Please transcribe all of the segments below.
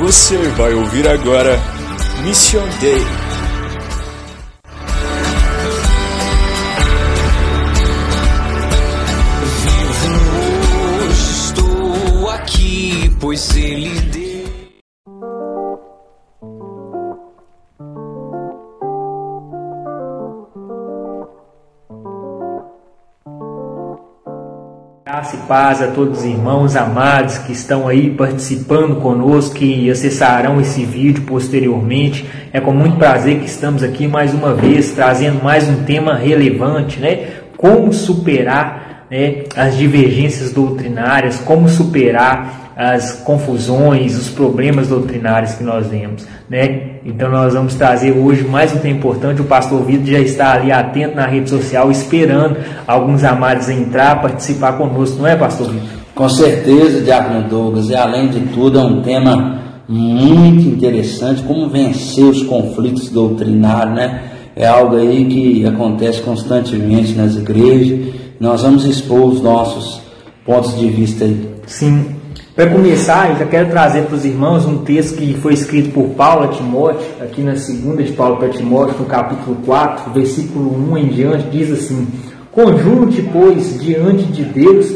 Você vai ouvir agora Mission Day. Vivo hoje, estou aqui, pois Ele paz a todos os irmãos amados que estão aí participando conosco, que acessarão esse vídeo posteriormente. É com muito prazer que estamos aqui mais uma vez trazendo mais um tema relevante, né? Como superar né, as divergências doutrinárias, como superar as confusões, os problemas doutrinários que nós vemos, né? Então nós vamos trazer hoje mais um tema importante. O pastor Vitor já está ali atento na rede social, esperando alguns amados entrar, participar conosco, não é, pastor Vitor? Com certeza, Diácono Douglas, e além de tudo é um tema muito interessante, como vencer os conflitos doutrinários, né? É algo aí que acontece constantemente nas igrejas. Nós vamos expor os nossos pontos de vista aí. Sim. Para começar, eu já quero trazer para os irmãos um texto que foi escrito por Paulo a Timóteo, aqui na segunda de Paulo para Timóteo, no capítulo 4, versículo 1 em diante, diz assim: Conjunte, pois, diante de Deus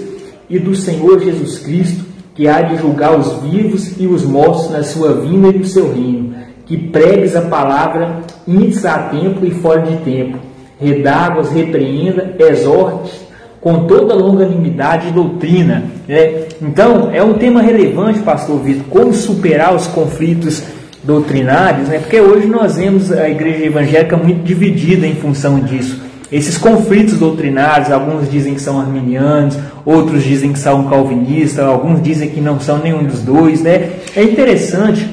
e do Senhor Jesus Cristo, que há de julgar os vivos e os mortos na sua vinda e no seu reino, que pregues a palavra índice a tempo e fora de tempo, redáguas, repreenda, exorte com toda longanimidade e doutrina. Né? Então, é um tema relevante, pastor Vitor, como superar os conflitos doutrinários, né? porque hoje nós vemos a igreja evangélica muito dividida em função disso. Esses conflitos doutrinários, alguns dizem que são arminianos, outros dizem que são calvinistas, alguns dizem que não são nenhum dos dois. Né? É interessante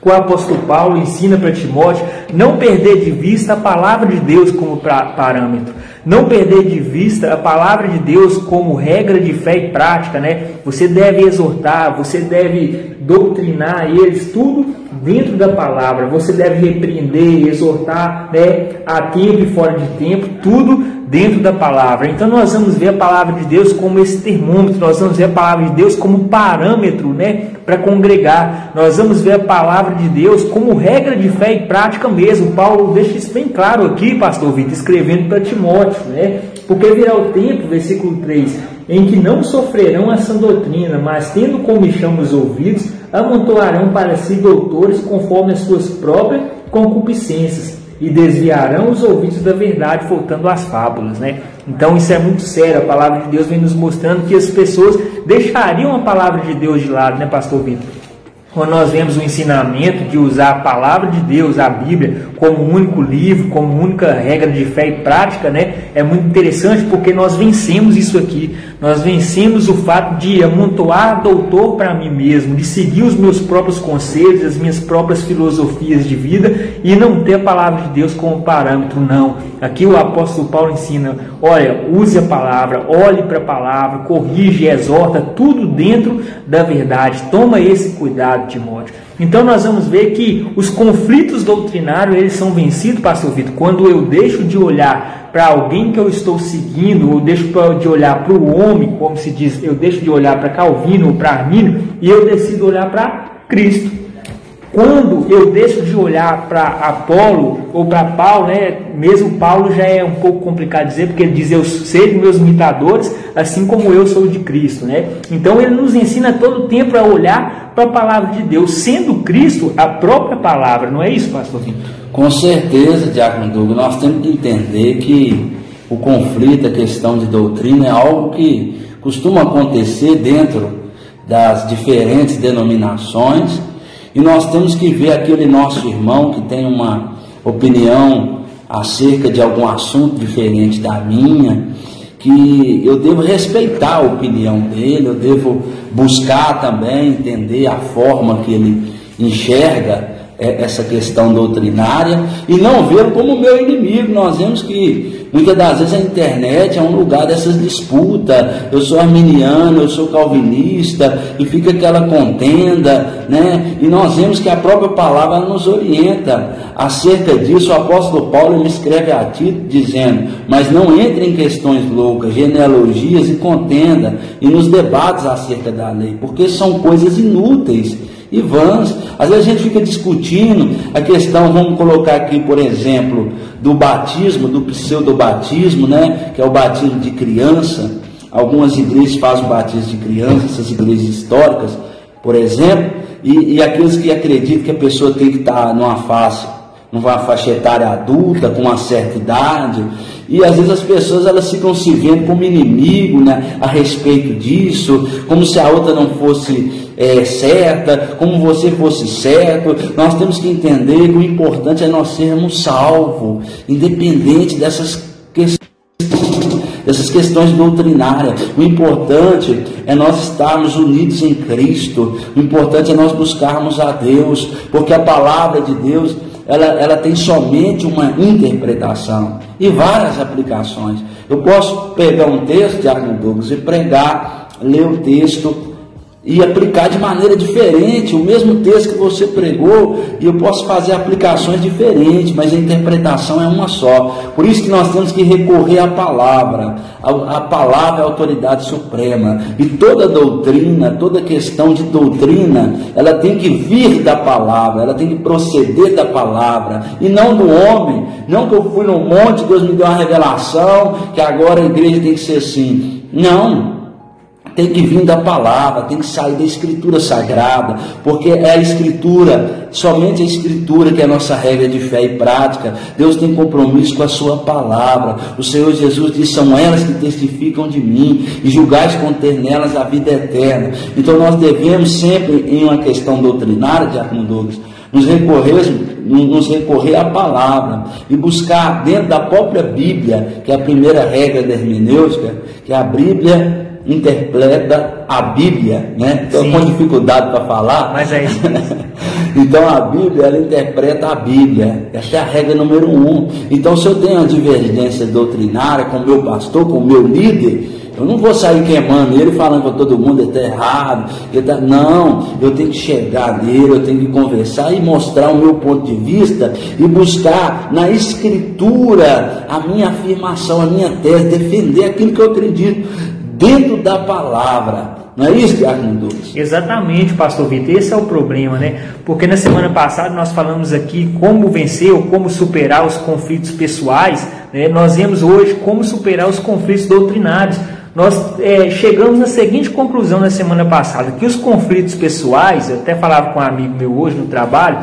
que o apóstolo Paulo ensina para Timóteo não perder de vista a palavra de Deus como parâmetro, não perder de vista a palavra de Deus como regra de fé e prática, né? Você deve exortar, você deve doutrinar eles, tudo dentro da palavra. Você deve repreender, exortar, né? A tempo e fora de tempo, tudo dentro da palavra. Então nós vamos ver a palavra de Deus como esse termômetro, nós vamos ver a palavra de Deus como parâmetro, né, para congregar. Nós vamos ver a palavra de Deus como regra de fé e prática mesmo. Paulo deixa isso bem claro aqui, pastor Vitor, escrevendo para Timóteo, né? Porque virá o tempo, versículo 3, em que não sofrerão essa doutrina, mas tendo comichão os ouvidos, amontoarão para si doutores conforme as suas próprias concupiscências e desviarão os ouvidos da verdade, voltando às fábulas, né? Então isso é muito sério. A palavra de Deus vem nos mostrando que as pessoas deixariam a palavra de Deus de lado, né, Pastor Vitor? Quando nós vemos o ensinamento de usar a palavra de Deus, a Bíblia, como único livro, como única regra de fé e prática, né? É muito interessante porque nós vencemos isso aqui. Nós vencemos o fato de amontoar doutor para mim mesmo, de seguir os meus próprios conselhos, as minhas próprias filosofias de vida e não ter a palavra de Deus como parâmetro, não. Aqui o apóstolo Paulo ensina: olha, use a palavra, olhe para a palavra, corrige, exorta, tudo dentro da verdade. Toma esse cuidado, Timóteo. Então nós vamos ver que os conflitos doutrinários eles são vencidos, pastor Vitor, quando eu deixo de olhar para alguém que eu estou seguindo, ou deixo de olhar para o homem, como se diz, eu deixo de olhar para Calvino ou para Armínio, e eu decido olhar para Cristo. Quando eu deixo de olhar para Apolo ou para Paulo, né, mesmo Paulo já é um pouco complicado dizer, porque ele diz: Eu sei meus imitadores, assim como eu sou de Cristo. Né? Então ele nos ensina todo o tempo a olhar para a palavra de Deus, sendo Cristo a própria palavra, não é isso, pastor Vitor? Com certeza, Diácono Douglas, nós temos que entender que o conflito, a questão de doutrina é algo que costuma acontecer dentro das diferentes denominações e nós temos que ver aquele nosso irmão que tem uma opinião acerca de algum assunto diferente da minha, que eu devo respeitar a opinião dele, eu devo buscar também entender a forma que ele enxerga essa questão doutrinária e não vê-lo como meu inimigo. Nós vemos que muitas das vezes a internet é um lugar dessas disputas. Eu sou arminiano, eu sou calvinista, e fica aquela contenda, né? E nós vemos que a própria palavra nos orienta acerca disso. O apóstolo Paulo me escreve a ti dizendo: Mas não entre em questões loucas, genealogias e contenda, e nos debates acerca da lei, porque são coisas inúteis e vãs. Às vezes a gente fica discutindo a questão, vamos colocar aqui, por exemplo, do batismo, do pseudo-batismo, né? que é o batismo de criança. Algumas igrejas fazem o batismo de criança, essas igrejas históricas, por exemplo, e, e aqueles que acreditam que a pessoa tem que estar numa fase numa faixa etária adulta, com uma certa idade, e às vezes as pessoas elas ficam se vendo como inimigo né, a respeito disso, como se a outra não fosse é, certa, como você fosse certo. Nós temos que entender que o importante é nós sermos salvos, independente dessas questões essas questões doutrinárias. O importante é nós estarmos unidos em Cristo. O importante é nós buscarmos a Deus, porque a palavra de Deus ela, ela tem somente uma interpretação e várias aplicações. Eu posso pegar um texto de Arnold Douglas e pregar, ler o texto e aplicar de maneira diferente o mesmo texto que você pregou, e eu posso fazer aplicações diferentes, mas a interpretação é uma só. Por isso que nós temos que recorrer à palavra. A, a palavra é a autoridade suprema. E toda doutrina, toda questão de doutrina, ela tem que vir da palavra, ela tem que proceder da palavra, e não do homem. Não que eu fui no monte, Deus me deu uma revelação, que agora a igreja tem que ser assim. Não tem que vir da palavra, tem que sair da escritura sagrada, porque é a escritura, somente a escritura que é a nossa regra de fé e prática. Deus tem compromisso com a sua palavra. O Senhor Jesus diz: são elas que testificam de mim, e julgais conter nelas a vida eterna. Então nós devemos sempre, em uma questão doutrinária, de Douglas, nos recorrer, nos recorrer à palavra e buscar dentro da própria Bíblia, que é a primeira regra da hermenêutica, que é a Bíblia interpreta a Bíblia, né? Estou com dificuldade para falar. Mas é isso. então a Bíblia, ela interpreta a Bíblia. Essa é a regra número um. Então, se eu tenho uma divergência doutrinária com o meu pastor, com o meu líder, eu não vou sair queimando ele falando para todo mundo está errado. Tá... Não, eu tenho que chegar nele, eu tenho que conversar e mostrar o meu ponto de vista e buscar na escritura a minha afirmação, a minha tese, defender aquilo que eu acredito dentro da palavra. Não é isso, Diácono Douglas? Exatamente, pastor Vitor. Esse é o problema, né? Porque na semana passada nós falamos aqui como vencer ou como superar os conflitos pessoais. Né? Nós vemos hoje como superar os conflitos doutrinários. Nós é, chegamos na seguinte conclusão na semana passada: que os conflitos pessoais, eu até falava com um amigo meu hoje no trabalho,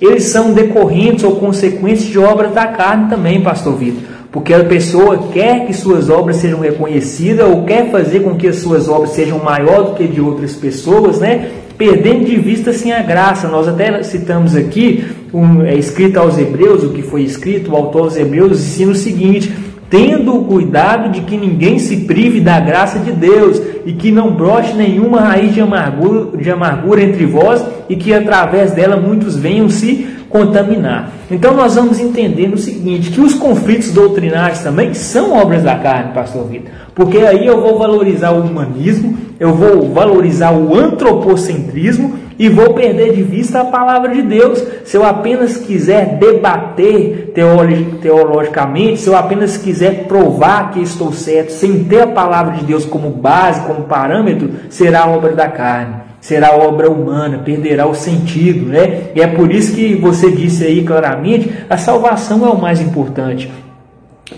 eles são decorrentes ou consequências de obras da carne também, pastor Vitor porque a pessoa quer que suas obras sejam reconhecidas ou quer fazer com que as suas obras sejam maior do que de outras pessoas, né? Perdendo de vista assim a graça. Nós até citamos aqui um, é escrito aos Hebreus, o que foi escrito, o autor aos Hebreus ensina o seguinte: tendo o cuidado de que ninguém se prive da graça de Deus e que não broche nenhuma raiz de amargura, de amargura entre vós e que através dela muitos venham se contaminar. Então nós vamos entender o seguinte, que os conflitos doutrinários também são obras da carne, pastor Vitor. Porque aí eu vou valorizar o humanismo, eu vou valorizar o antropocentrismo e vou perder de vista a palavra de Deus. Se eu apenas quiser debater teologicamente, se eu apenas quiser provar que estou certo, sem ter a palavra de Deus como base, como parâmetro, será obra da carne será obra humana, perderá o sentido, né? E é por isso que você disse aí claramente, a salvação é o mais importante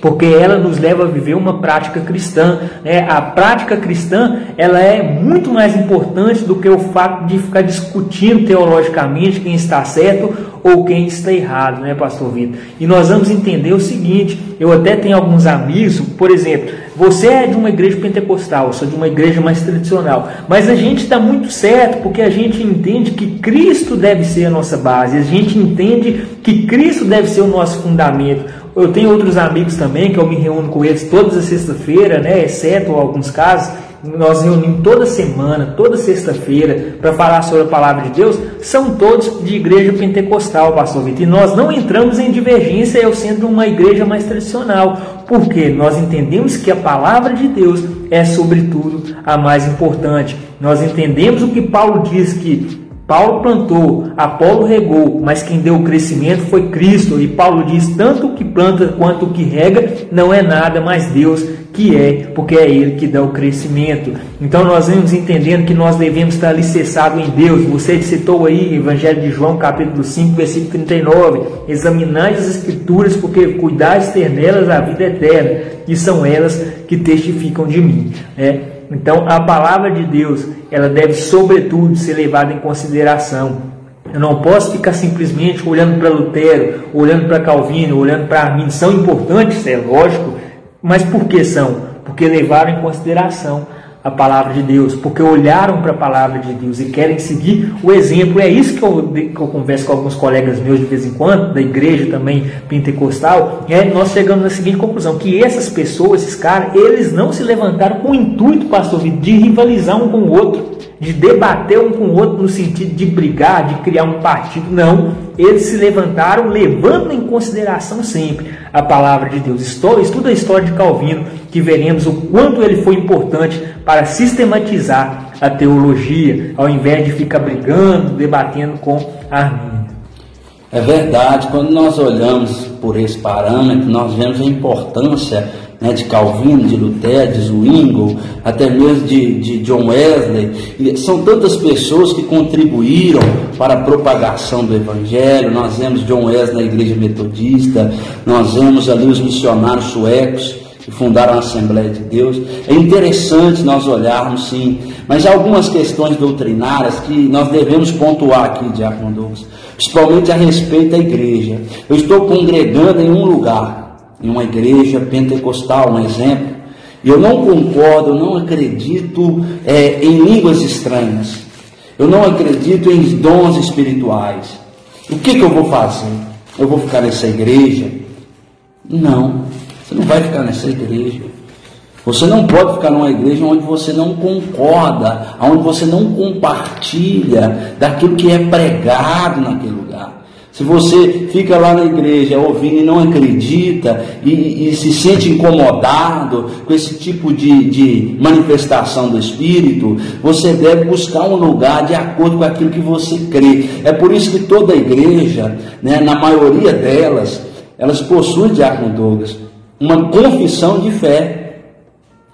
porque ela nos leva a viver uma prática cristã. Né? A prática cristã ela é muito mais importante do que o fato de ficar discutindo teologicamente quem está certo ou quem está errado, né, Pastor Vitor? E nós vamos entender o seguinte: eu até tenho alguns amigos, por exemplo, você é de uma igreja pentecostal, sou de uma igreja mais tradicional, mas a gente está muito certo porque a gente entende que Cristo deve ser a nossa base, a gente entende que Cristo deve ser o nosso fundamento. Eu tenho outros amigos também que eu me reúno com eles todas as sexta-feira, né, exceto alguns casos. Nós reunimos toda semana, toda sexta-feira, para falar sobre a palavra de Deus. São todos de igreja pentecostal, pastor Vitor. E nós não entramos em divergência eu sendo uma igreja mais tradicional. Porque nós entendemos que a palavra de Deus é, sobretudo, a mais importante. Nós entendemos o que Paulo diz que Paulo plantou, Apolo regou, mas quem deu o crescimento foi Cristo. E Paulo diz: tanto o que planta quanto o que rega não é nada, mas Deus que é, porque é Ele que dá o crescimento. Então nós vamos entendendo que nós devemos estar alicerçados em Deus. Você citou aí Evangelho de João, capítulo 5, versículo 39. Examinai as Escrituras, porque cuidais ter nelas a vida eterna, e são elas que testificam de mim. É. Então a palavra de Deus, ela deve sobretudo ser levada em consideração. Eu não posso ficar simplesmente olhando para Lutero, olhando para Calvino, olhando para Arminio. São importantes, é lógico, mas por que são? Porque levaram em consideração a palavra de Deus, porque olharam para a palavra de Deus e querem seguir o exemplo. É isso que eu, que eu converso com alguns colegas meus de vez em quando, da igreja também pentecostal, é nós chegamos na seguinte conclusão: que essas pessoas, esses caras, eles não se levantaram com o intuito, pastor de rivalizar um com o outro de debater um com o outro no sentido de brigar, de criar um partido. Não. Eles se levantaram levando em consideração sempre a palavra de Deus. Estuda a história de Calvino, que veremos o quanto ele foi importante para sistematizar a teologia, ao invés de ficar brigando, debatendo com Arminio. É verdade, quando nós olhamos por esse parâmetro, nós vemos a importância né, de Calvino, de Lutero, de Zwingli, até mesmo de, de John Wesley. São tantas pessoas que contribuíram para a propagação do Evangelho. Nós vemos John Wesley na Igreja Metodista, nós vemos ali os missionários suecos que fundaram a Assembleia de Deus. É interessante nós olharmos, sim, mas há algumas questões doutrinárias que nós devemos pontuar aqui, Diácono Douglas, principalmente a respeito da igreja. Eu estou congregando em um lugar, em uma igreja pentecostal, um exemplo, eu não concordo, eu não acredito é, em línguas estranhas, eu não acredito em dons espirituais. O que, que eu vou fazer? Eu vou ficar nessa igreja? Não, você não vai ficar nessa igreja. Você não pode ficar numa igreja onde você não concorda, onde você não compartilha daquilo que é pregado naquele lugar. Se você fica lá na igreja ouvindo e não acredita e, e se sente incomodado com esse tipo de, de, manifestação do Espírito, você deve buscar um lugar de acordo com aquilo que você crê. É por isso que toda igreja, né, na maioria delas, elas possuem, Diácono Douglas, uma confissão de fé.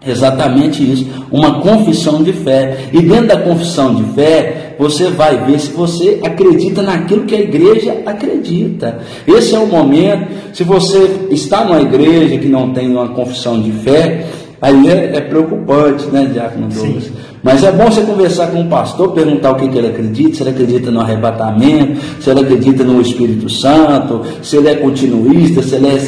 Exatamente isso, uma confissão de fé. E dentro da confissão de fé, você vai ver se você acredita naquilo que a igreja acredita. Esse é o momento. Se você está numa igreja que não tem uma confissão de fé, aí é, é preocupante, né, Diácono Douglas? Sim. Mas é bom você conversar com o pastor, perguntar o que, que ele acredita, se ele acredita no arrebatamento, se ele acredita no Espírito Santo, se ele é continuista, se ele é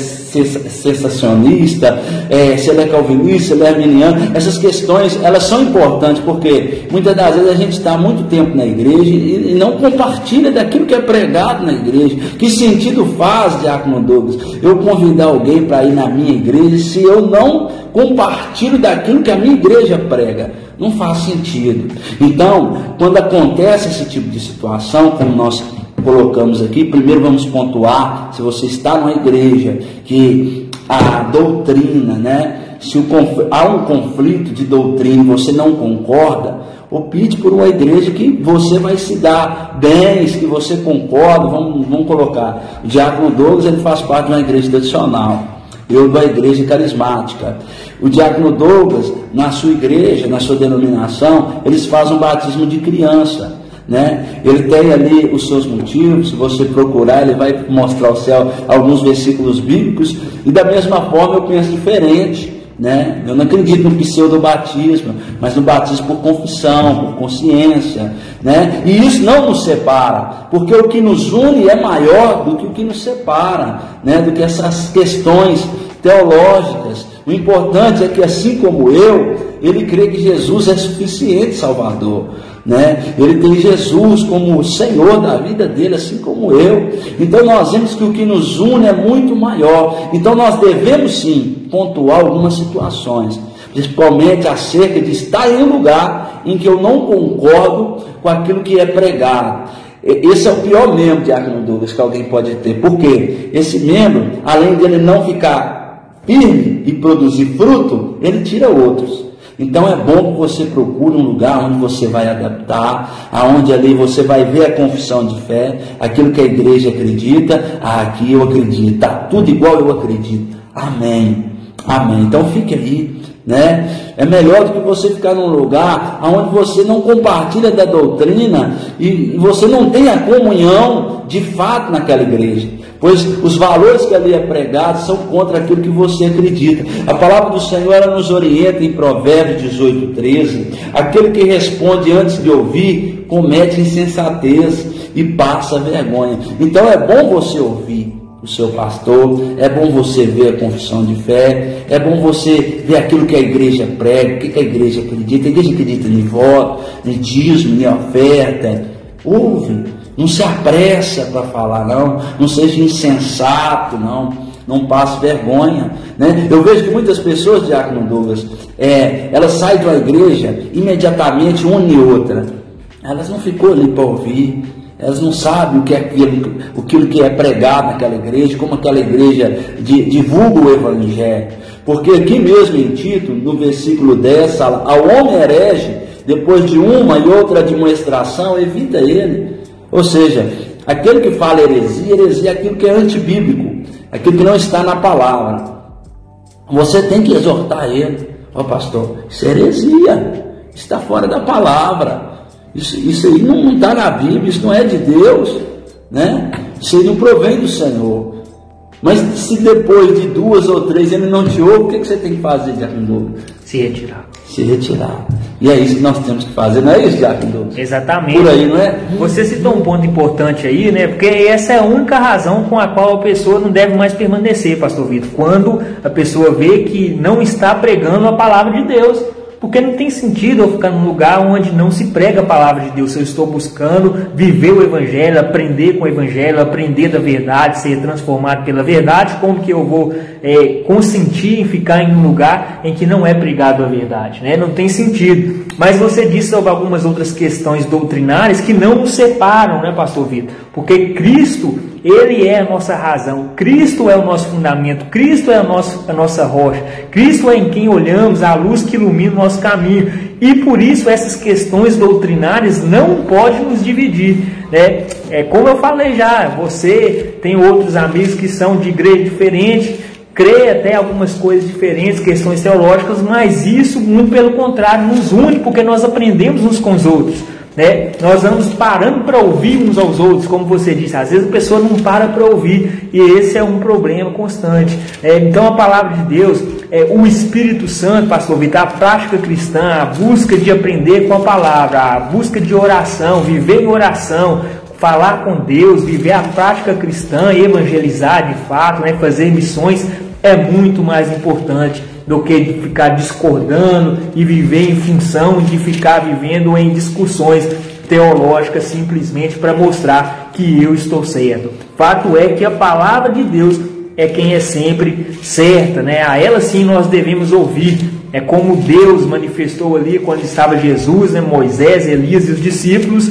sensacionista, é, se ele é calvinista, se ele é arminiano. Essas questões, elas são importantes porque muitas das vezes a gente está muito tempo na igreja e, não compartilha daquilo que é pregado na igreja. Que sentido faz, Diácono Douglas, eu convidar alguém para ir na minha igreja se eu não compartilho daquilo que a minha igreja prega? Não faz sentido. Então, quando acontece esse tipo de situação, como nós colocamos aqui, primeiro vamos pontuar, se você está numa igreja que a doutrina, né? Se o, há um conflito de doutrina e você não concorda, opte por uma igreja que você vai se dar bens, que você concorda, vamos, vamos colocar. O Diácono Douglas ele faz parte de uma igreja tradicional eu da igreja carismática. O diácono Douglas, na sua igreja, na sua denominação, eles fazem um batismo de criança. Né? Ele tem ali os seus motivos, se você procurar, ele vai mostrar ao céu alguns versículos bíblicos, e da mesma forma eu penso diferente. Né? Eu não acredito no pseudo-batismo, mas no batismo por confissão, por consciência. Né? E isso não nos separa, porque o que nos une é maior do que o que nos separa, né? do que essas questões teológicas. O importante é que, assim como eu, ele crê que Jesus é suficiente Salvador. Né? Ele tem Jesus como Senhor da vida dele, assim como eu. Então nós vemos que o que nos une é muito maior. Então nós devemos sim pontuar algumas situações, principalmente acerca de estar em um lugar em que eu não concordo com aquilo que é pregado. Esse é o pior membro de Arno Douglas que alguém pode ter. Por quê? Esse membro, além dele não ficar firme e produzir fruto, ele tira outros. Então é bom que você procure um lugar onde você vai adaptar, aonde ali você vai ver a confissão de fé, aquilo que a igreja acredita, ah, aqui eu acredito, está tudo igual eu acredito. Amém. Amém. Então fique aí, né? É melhor do que você ficar num lugar onde você não compartilha da doutrina e você não tem a comunhão de fato naquela igreja. Pois os valores que ali é pregado são contra aquilo que você acredita. A palavra do Senhor ela nos orienta em Provérbios 18, 13. Aquele que responde antes de ouvir comete insensatez e passa vergonha. Então é bom você ouvir o seu pastor, é bom você ver a confissão de fé, é bom você ver aquilo que a igreja prega, o que a igreja acredita. A igreja acredita em voto, em dízimo, em oferta. Ouve, não se apressa para falar, não, não seja insensato, não, não passe vergonha. Né? Eu vejo que muitas pessoas, Diácono Douglas, é, elas saem de uma igreja imediatamente uma e outra. Elas não ficou ali para ouvir, elas não sabem o que é aquilo, aquilo que é pregado naquela igreja, como aquela igreja divulga o Evangelho. Porque aqui mesmo em Tito, no versículo 10, fala, ao homem herege, depois de uma e outra demonstração, evita ele. Ou seja, aquele que fala heresia, heresia é aquilo que é antibíblico, aquilo que não está na palavra. Você tem que exortar ele. Ó oh, pastor, isso é heresia, está fora da palavra. Isso, isso aí não está na Bíblia, isso não é de Deus, né? Isso aí não provém do Senhor. Mas se depois de duas ou três ele não te ouve, o que, que você tem que fazer, Diácono Se retirar. Se retirar. E é isso que nós temos que fazer, não é isso, Diácono Exatamente. Por aí, não é? Você citou um ponto importante aí, né? Porque essa é a única razão com a qual a pessoa não deve mais permanecer, Pastor Vitor. Quando a pessoa vê que não está pregando a palavra de Deus. Porque não tem sentido eu ficar num lugar onde não se prega a palavra de Deus. Eu estou buscando viver o Evangelho, aprender com o Evangelho, aprender da verdade, ser transformado pela verdade, como que eu vou é, consentir em ficar em um lugar em que não é pregado a verdade? Né? Não tem sentido. Mas você disse sobre algumas outras questões doutrinárias que não nos separam, né, Pastor Vitor? Porque Cristo ele é a nossa razão, Cristo é o nosso fundamento, Cristo é a nossa, a nossa rocha, Cristo é em quem olhamos, a luz que ilumina o nosso caminho. E por isso essas questões doutrinárias não podem nos dividir. Né? É como eu falei já, você tem outros amigos que são de igreja diferente, crê até algumas coisas diferentes, questões teológicas, mas isso, muito pelo contrário, nos une porque nós aprendemos uns com os outros. Né? Nós vamos parando para ouvir uns aos outros, como você disse, às vezes a pessoa não para para ouvir, e esse é um problema constante. É, então a palavra de Deus, é, o Espírito Santo, pastor Vitor, a prática cristã, a busca de aprender com a palavra, a busca de oração, viver em oração, falar com Deus, viver a prática cristã, evangelizar de fato, né, fazer missões, é muito mais importante do que de ficar discordando e viver em função de ficar vivendo em discussões teológicas simplesmente para mostrar que eu estou certo. Fato é que a palavra de Deus é quem é sempre certa, né? A ela sim nós devemos ouvir. É como Deus manifestou ali quando estava Jesus, né? Moisés, Elias e os discípulos.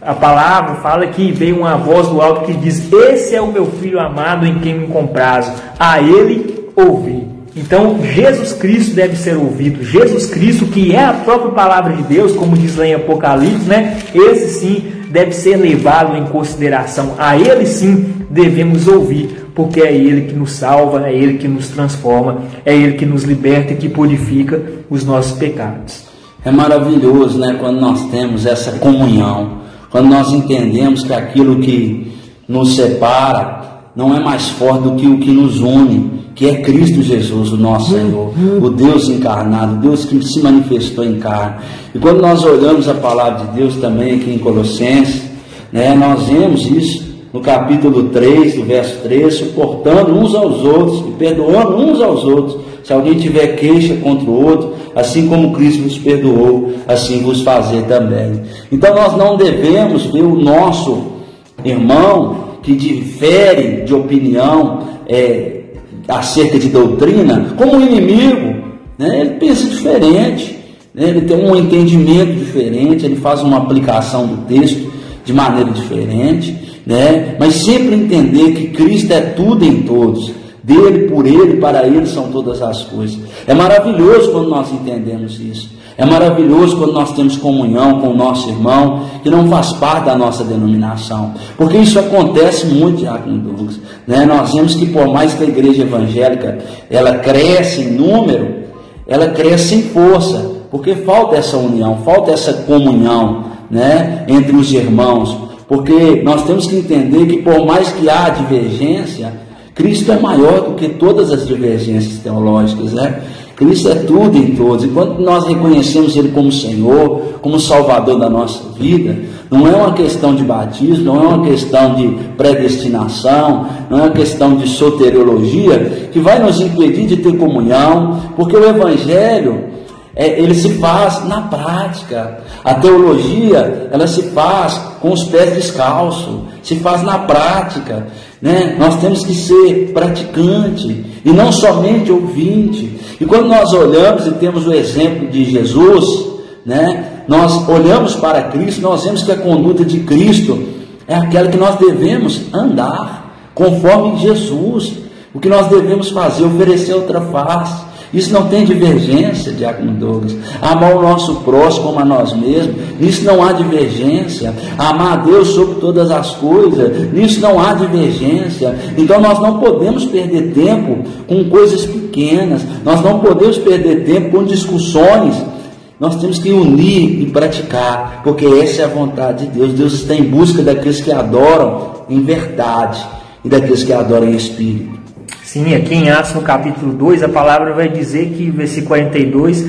A palavra fala que veio uma voz do alto que diz: Esse é o meu filho amado em quem me comprazo. A ele ouvi. Então, Jesus Cristo deve ser ouvido. Jesus Cristo, que é a própria palavra de Deus, como diz lá em Apocalipse, né? Esse sim deve ser levado em consideração. A ele sim devemos ouvir, porque é ele que nos salva, é ele que nos transforma, é ele que nos liberta e que purifica os nossos pecados. É maravilhoso, né, quando nós temos essa comunhão, quando nós entendemos que aquilo que nos separa não é mais forte do que o que nos une que é Cristo Jesus, o nosso Senhor, o Deus encarnado, Deus que se manifestou em carne. E quando nós olhamos a palavra de Deus também aqui em Colossenses, né, nós vemos isso no capítulo 3, do verso 3, suportando uns aos outros e perdoando uns aos outros. Se alguém tiver queixa contra o outro, assim como Cristo nos perdoou, assim vos fazer também. Então nós não devemos ver o nosso irmão que difere de opinião, é, acerca de doutrina como um inimigo. Né? Ele pensa diferente, né? ele tem um entendimento diferente, ele faz uma aplicação do texto de maneira diferente, né? mas sempre entender que Cristo é tudo em todos. Dele, por Ele, para Ele são todas as coisas. É maravilhoso quando nós entendemos isso. É maravilhoso quando nós temos comunhão com o nosso irmão que não faz parte da nossa denominação. Porque isso acontece muito, Diácono Douglas. Né? Nós vemos que por mais que a igreja evangélica ela cresce em número, ela cresce em força. Porque falta essa união, falta essa comunhão né, entre os irmãos. Porque nós temos que entender que por mais que há divergência, Cristo é maior do que todas as divergências teológicas, né? Cristo é tudo em todos. E quando nós reconhecemos Ele como Senhor, como Salvador da nossa vida, não é uma questão de batismo, não é uma questão de predestinação, não é uma questão de soteriologia que vai nos impedir de ter comunhão, porque o Evangelho é, ele se faz na prática. A teologia, ela se faz com os pés descalços, se faz na prática. Né? Nós temos que ser praticante e não somente ouvinte. E quando nós olhamos e temos o exemplo de Jesus, né? nós olhamos para Cristo, nós vemos que a conduta de Cristo é aquela que nós devemos andar conforme Jesus. O que nós devemos fazer, oferecer outra face. Isso não tem divergência, Diácono Douglas. Amar o nosso próximo como a nós mesmos, nisso não há divergência. Amar a Deus sobre todas as coisas, nisso não há divergência. Então nós não podemos perder tempo com coisas pequenas, nós não podemos perder tempo com discussões. Nós temos que unir e praticar, porque essa é a vontade de Deus. Deus está em busca daqueles que adoram em verdade e daqueles que adoram em espírito. Sim, aqui em Atos, no capítulo 2, a palavra vai dizer que, versículo 42,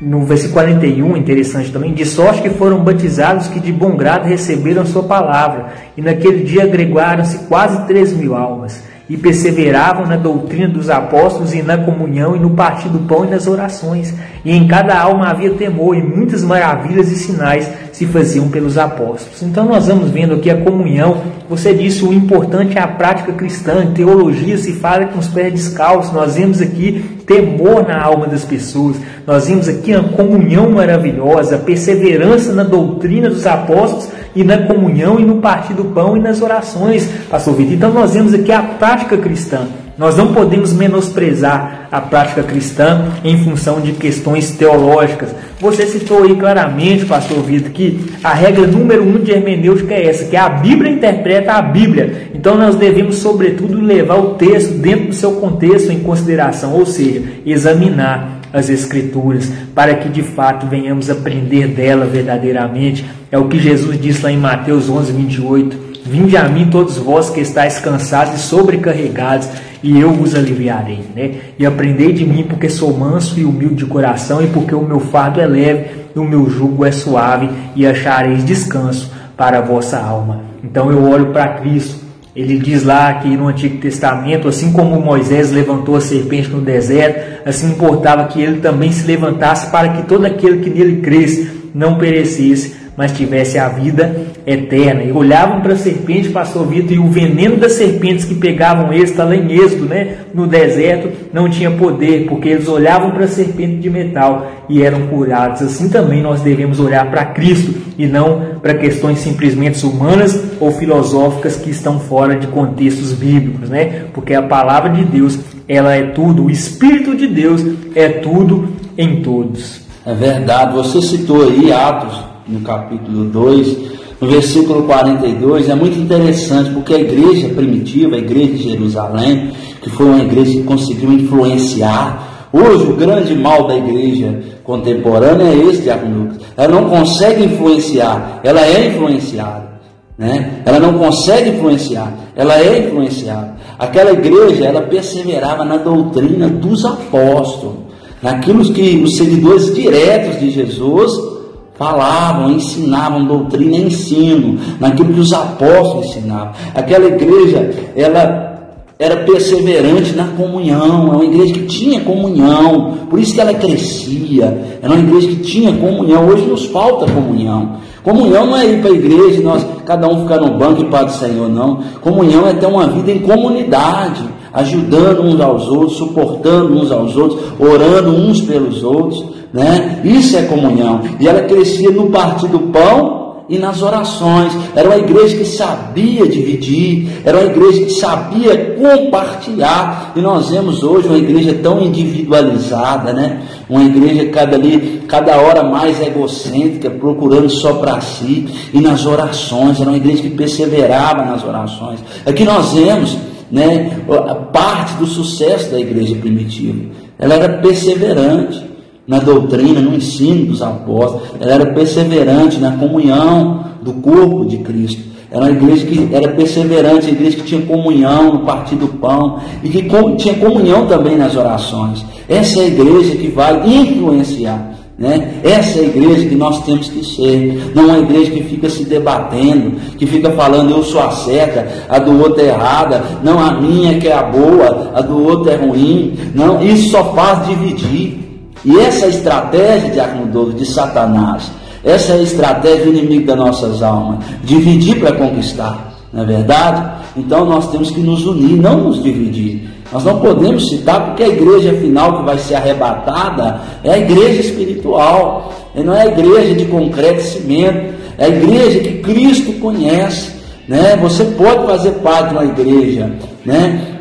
no versículo 41, interessante também, de sorte que foram batizados que de bom grado receberam a sua palavra, e naquele dia agregaram-se quase 3 mil almas, e perseveravam na doutrina dos apóstolos e na comunhão e no partir do pão e nas orações, e em cada alma havia temor, e muitas maravilhas e sinais se faziam pelos apóstolos. Então nós vamos vendo aqui a comunhão. Você disse o importante é a prática cristã. Em teologia se fala com os pés descalços. Nós vemos aqui temor na alma das pessoas. Nós vimos aqui a comunhão maravilhosa, a perseverança na doutrina dos apóstolos e na comunhão e no partir do pão e nas orações, pastor Vitor. Então nós vemos aqui a prática cristã. Nós não podemos menosprezar a prática cristã em função de questões teológicas. Você citou aí claramente, pastor Vitor, que a regra número um de hermenêutica é essa, que a Bíblia interpreta a Bíblia. Então nós devemos, sobretudo, levar o texto dentro do seu contexto em consideração, ou seja, examinar as Escrituras, para que de fato venhamos aprender dela verdadeiramente. É o que Jesus disse lá em Mateus 11, 28. Vinde a mim todos vós que estáis cansados e sobrecarregados, e eu vos aliviarei, né? E aprendei de mim, porque sou manso e humilde de coração, e porque o meu fardo é leve e o meu jugo é suave, e achareis descanso para a vossa alma. Então eu olho para Cristo. Ele diz lá que no Antigo Testamento, assim como Moisés levantou a serpente no deserto, assim importava que ele também se levantasse para que todo aquele que nele cresce não perecesse, mas tivesse a vida eterna. E olhavam para a serpente, pastor Vitor, e o veneno das serpentes que pegavam eles, está lá em Êxodo, né? no deserto, não tinha poder, porque eles olhavam para a serpente de metal e eram curados. Assim também nós devemos olhar para Cristo e não para questões simplesmente humanas ou filosóficas que estão fora de contextos bíblicos, né? Porque a palavra de Deus, ela é tudo, o Espírito de Deus é tudo em todos. É verdade, você citou aí Atos no capítulo 2, no versículo 42, é muito interessante, porque a igreja primitiva, a igreja de Jerusalém, que foi uma igreja que conseguiu influenciar, hoje o grande mal da igreja contemporânea é esse, Diácono Lucas. Ela não consegue influenciar, ela é influenciada. Né? Ela não consegue influenciar, ela é influenciada. Aquela igreja, ela perseverava na doutrina dos apóstolos, naquilo que os seguidores diretos de Jesus falavam, ensinavam doutrina ensino, naquilo que os apóstolos ensinavam. Aquela igreja, ela era perseverante na comunhão, é uma igreja que tinha comunhão, por isso que ela crescia, era uma igreja que tinha comunhão, hoje nos falta comunhão. Comunhão não é ir para a igreja e nós, cada um ficar no banco e para o Senhor, não. Comunhão é ter uma vida em comunidade, ajudando uns aos outros, suportando uns aos outros, orando uns pelos outros né? Isso é comunhão. E ela crescia no partir do pão e nas orações. Era uma igreja que sabia dividir, era uma igreja que sabia compartilhar. E nós vemos hoje uma igreja tão individualizada, né? Uma igreja cada ali, cada hora mais egocêntrica, procurando só para si e nas orações. Era uma igreja que perseverava nas orações. Aqui nós vemos, né, a parte do sucesso da igreja primitiva. Ela era perseverante na doutrina, no ensino dos apóstolos, ela era perseverante na comunhão do corpo de Cristo. Era uma igreja que era perseverante, uma igreja que tinha comunhão no partir do pão e que tinha comunhão também nas orações. Essa é a igreja que vai influenciar. Né? Essa é a igreja que nós temos que ser, não uma igreja que fica se debatendo, que fica falando eu sou a certa, a do outro é errada, não a minha que é a boa, a do outro é ruim. Não, isso só faz dividir. E essa estratégia de Douglas, de Satanás, essa é a estratégia do inimigo das nossas almas, dividir para conquistar, não é verdade? Então nós temos que nos unir, não nos dividir. Nós não podemos citar porque a igreja final que vai ser arrebatada é a igreja espiritual, não é a igreja de concreto cimento, é a igreja que Cristo conhece. Né? Você pode fazer parte de uma igreja né?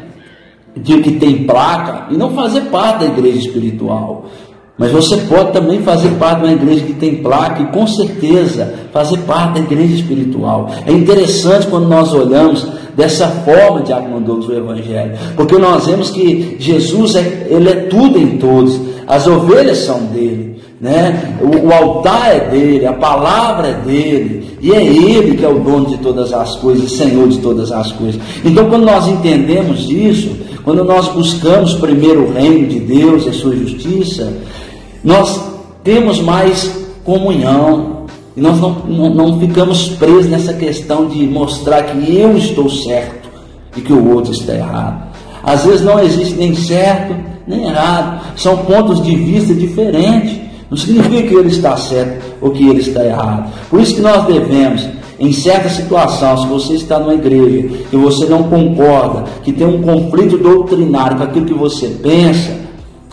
de que tem placa e não fazer parte da igreja espiritual. Mas você pode também fazer parte de uma igreja que tem placa e com certeza fazer parte da igreja espiritual. É interessante quando nós olhamos dessa forma de Douglas o Evangelho, porque nós vemos que Jesus é, ele é tudo em todos, as ovelhas são dele, né? O, o altar é dele, a palavra é dele, e é ele que é o dono de todas as coisas, Senhor de todas as coisas. Então, quando nós entendemos isso, quando nós buscamos primeiro o reino de Deus e a sua justiça, nós temos mais comunhão. E nós não, não, não ficamos presos nessa questão de mostrar que eu estou certo e que o outro está errado. Às vezes não existe nem certo nem errado. São pontos de vista diferentes. Não significa que ele está certo ou que ele está errado. Por isso que nós devemos, em certa situação, se você está numa igreja e você não concorda, que tem um conflito doutrinário com aquilo que você pensa,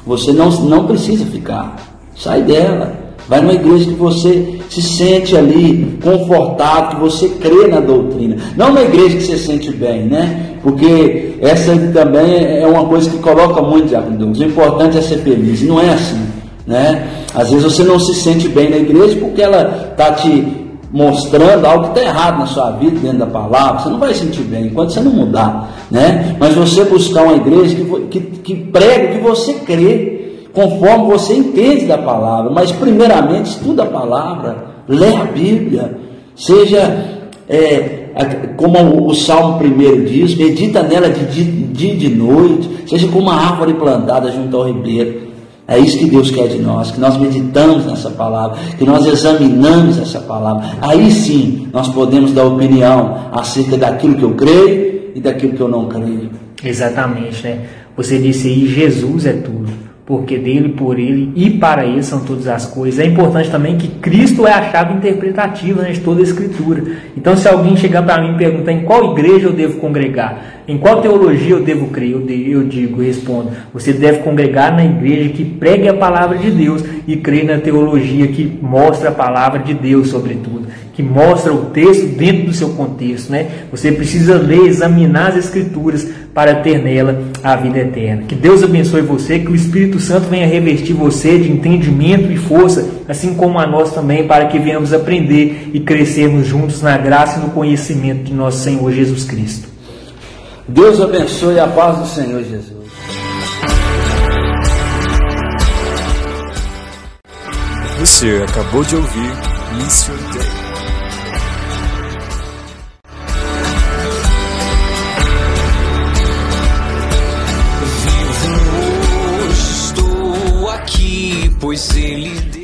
você não, não precisa ficar. Sai dela. Vai numa igreja que você se sente ali confortado, que você crê na doutrina. Não na igreja que você sente bem, né? Porque essa também é uma coisa que coloca muito, Diácono. O importante é ser feliz. Não é assim, né? Às vezes você não se sente bem na igreja porque ela está te mostrando algo que está errado na sua vida, dentro da palavra, você não vai sentir bem enquanto você não mudar, né? Mas você buscar uma igreja que, que, que prega o que você crê, conforme você entende da palavra, mas primeiramente estuda a palavra, lê a Bíblia, seja é, como o Salmo primeiro diz, medita nela de dia e de noite, seja como uma árvore plantada junto ao ribeiro. É isso que Deus quer de nós, que nós meditamos nessa palavra, que nós examinamos essa palavra. Aí sim nós podemos dar opinião acerca daquilo que eu creio e daquilo que eu não creio. Exatamente, né? Você disse aí, Jesus é tudo porque dele, por ele e para ele são todas as coisas. É importante também que Cristo é a chave interpretativa né, de toda a Escritura. Então, se alguém chegar para mim e perguntar em qual igreja eu devo congregar, em qual teologia eu devo crer, eu, eu digo, respondo: você deve congregar na igreja que pregue a palavra de Deus e crer na teologia que mostra a palavra de Deus, sobretudo que mostra o texto dentro do seu contexto, né? Você precisa ler, examinar as escrituras para ter nela a vida eterna. Que Deus abençoe você, que o Espírito Santo venha revestir você de entendimento e força, assim como a nós também, para que venhamos aprender e crescermos juntos na graça e no conhecimento de nosso Senhor Jesus Cristo. Deus abençoe a paz do Senhor Jesus. Você acabou de ouvir Mission Day. Pois ele